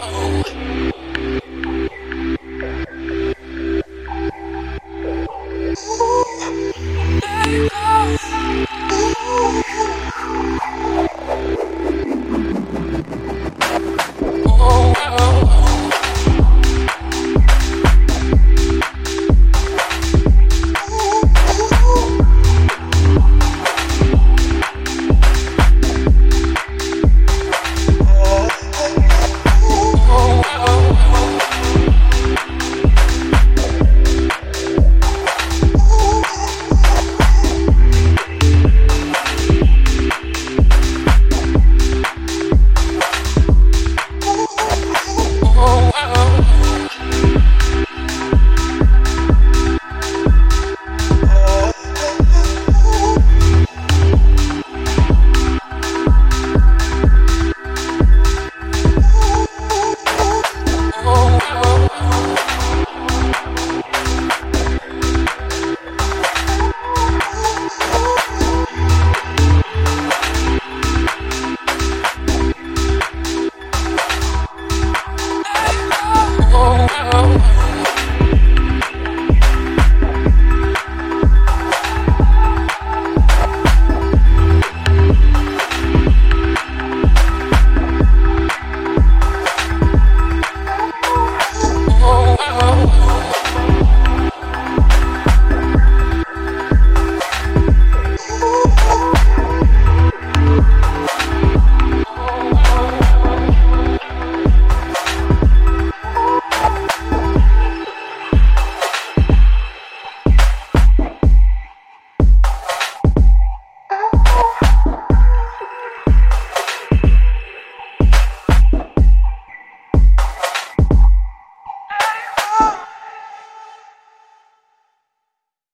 oh, oh.